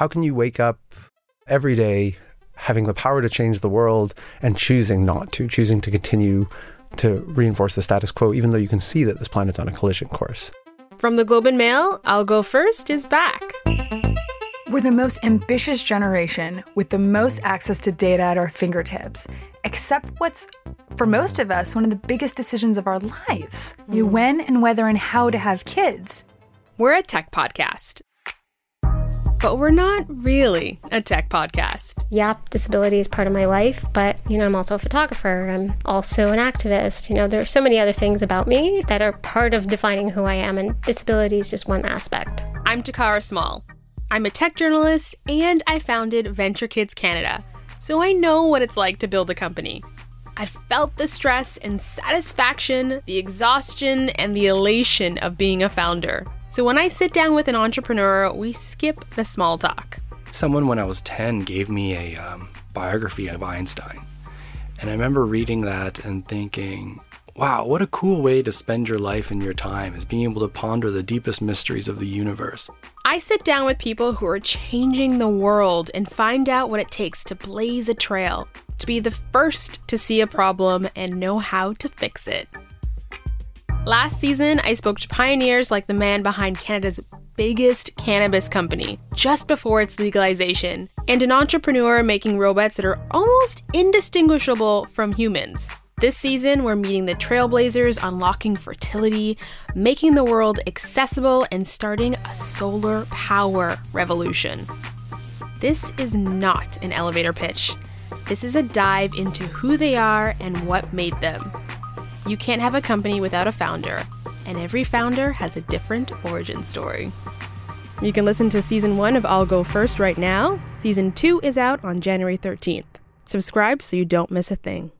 How can you wake up every day having the power to change the world and choosing not to, choosing to continue to reinforce the status quo, even though you can see that this planet's on a collision course? From the Globe and Mail, I'll Go First is back. We're the most ambitious generation with the most access to data at our fingertips, except what's, for most of us, one of the biggest decisions of our lives. You know, when and whether and how to have kids. We're a tech podcast. But we're not really a tech podcast. Yep, disability is part of my life, but you know, I'm also a photographer. I'm also an activist. You know, there are so many other things about me that are part of defining who I am, and disability is just one aspect. I'm Takara Small. I'm a tech journalist and I founded Venture Kids Canada, so I know what it's like to build a company. I felt the stress and satisfaction, the exhaustion, and the elation of being a founder. So when I sit down with an entrepreneur, we skip the small talk. Someone when I was 10 gave me a um, biography of Einstein. And I remember reading that and thinking, wow, what a cool way to spend your life and your time is being able to ponder the deepest mysteries of the universe. I sit down with people who are changing the world and find out what it takes to blaze a trail, to be the first to see a problem and know how to fix it. Last season, I spoke to pioneers like the man behind Canada's biggest cannabis company just before its legalization, and an entrepreneur making robots that are almost indistinguishable from humans. This season, we're meeting the trailblazers unlocking fertility, making the world accessible, and starting a solar power revolution. This is not an elevator pitch. This is a dive into who they are and what made them. You can't have a company without a founder, and every founder has a different origin story. You can listen to season one of I'll Go First right now. Season two is out on January 13th. Subscribe so you don't miss a thing.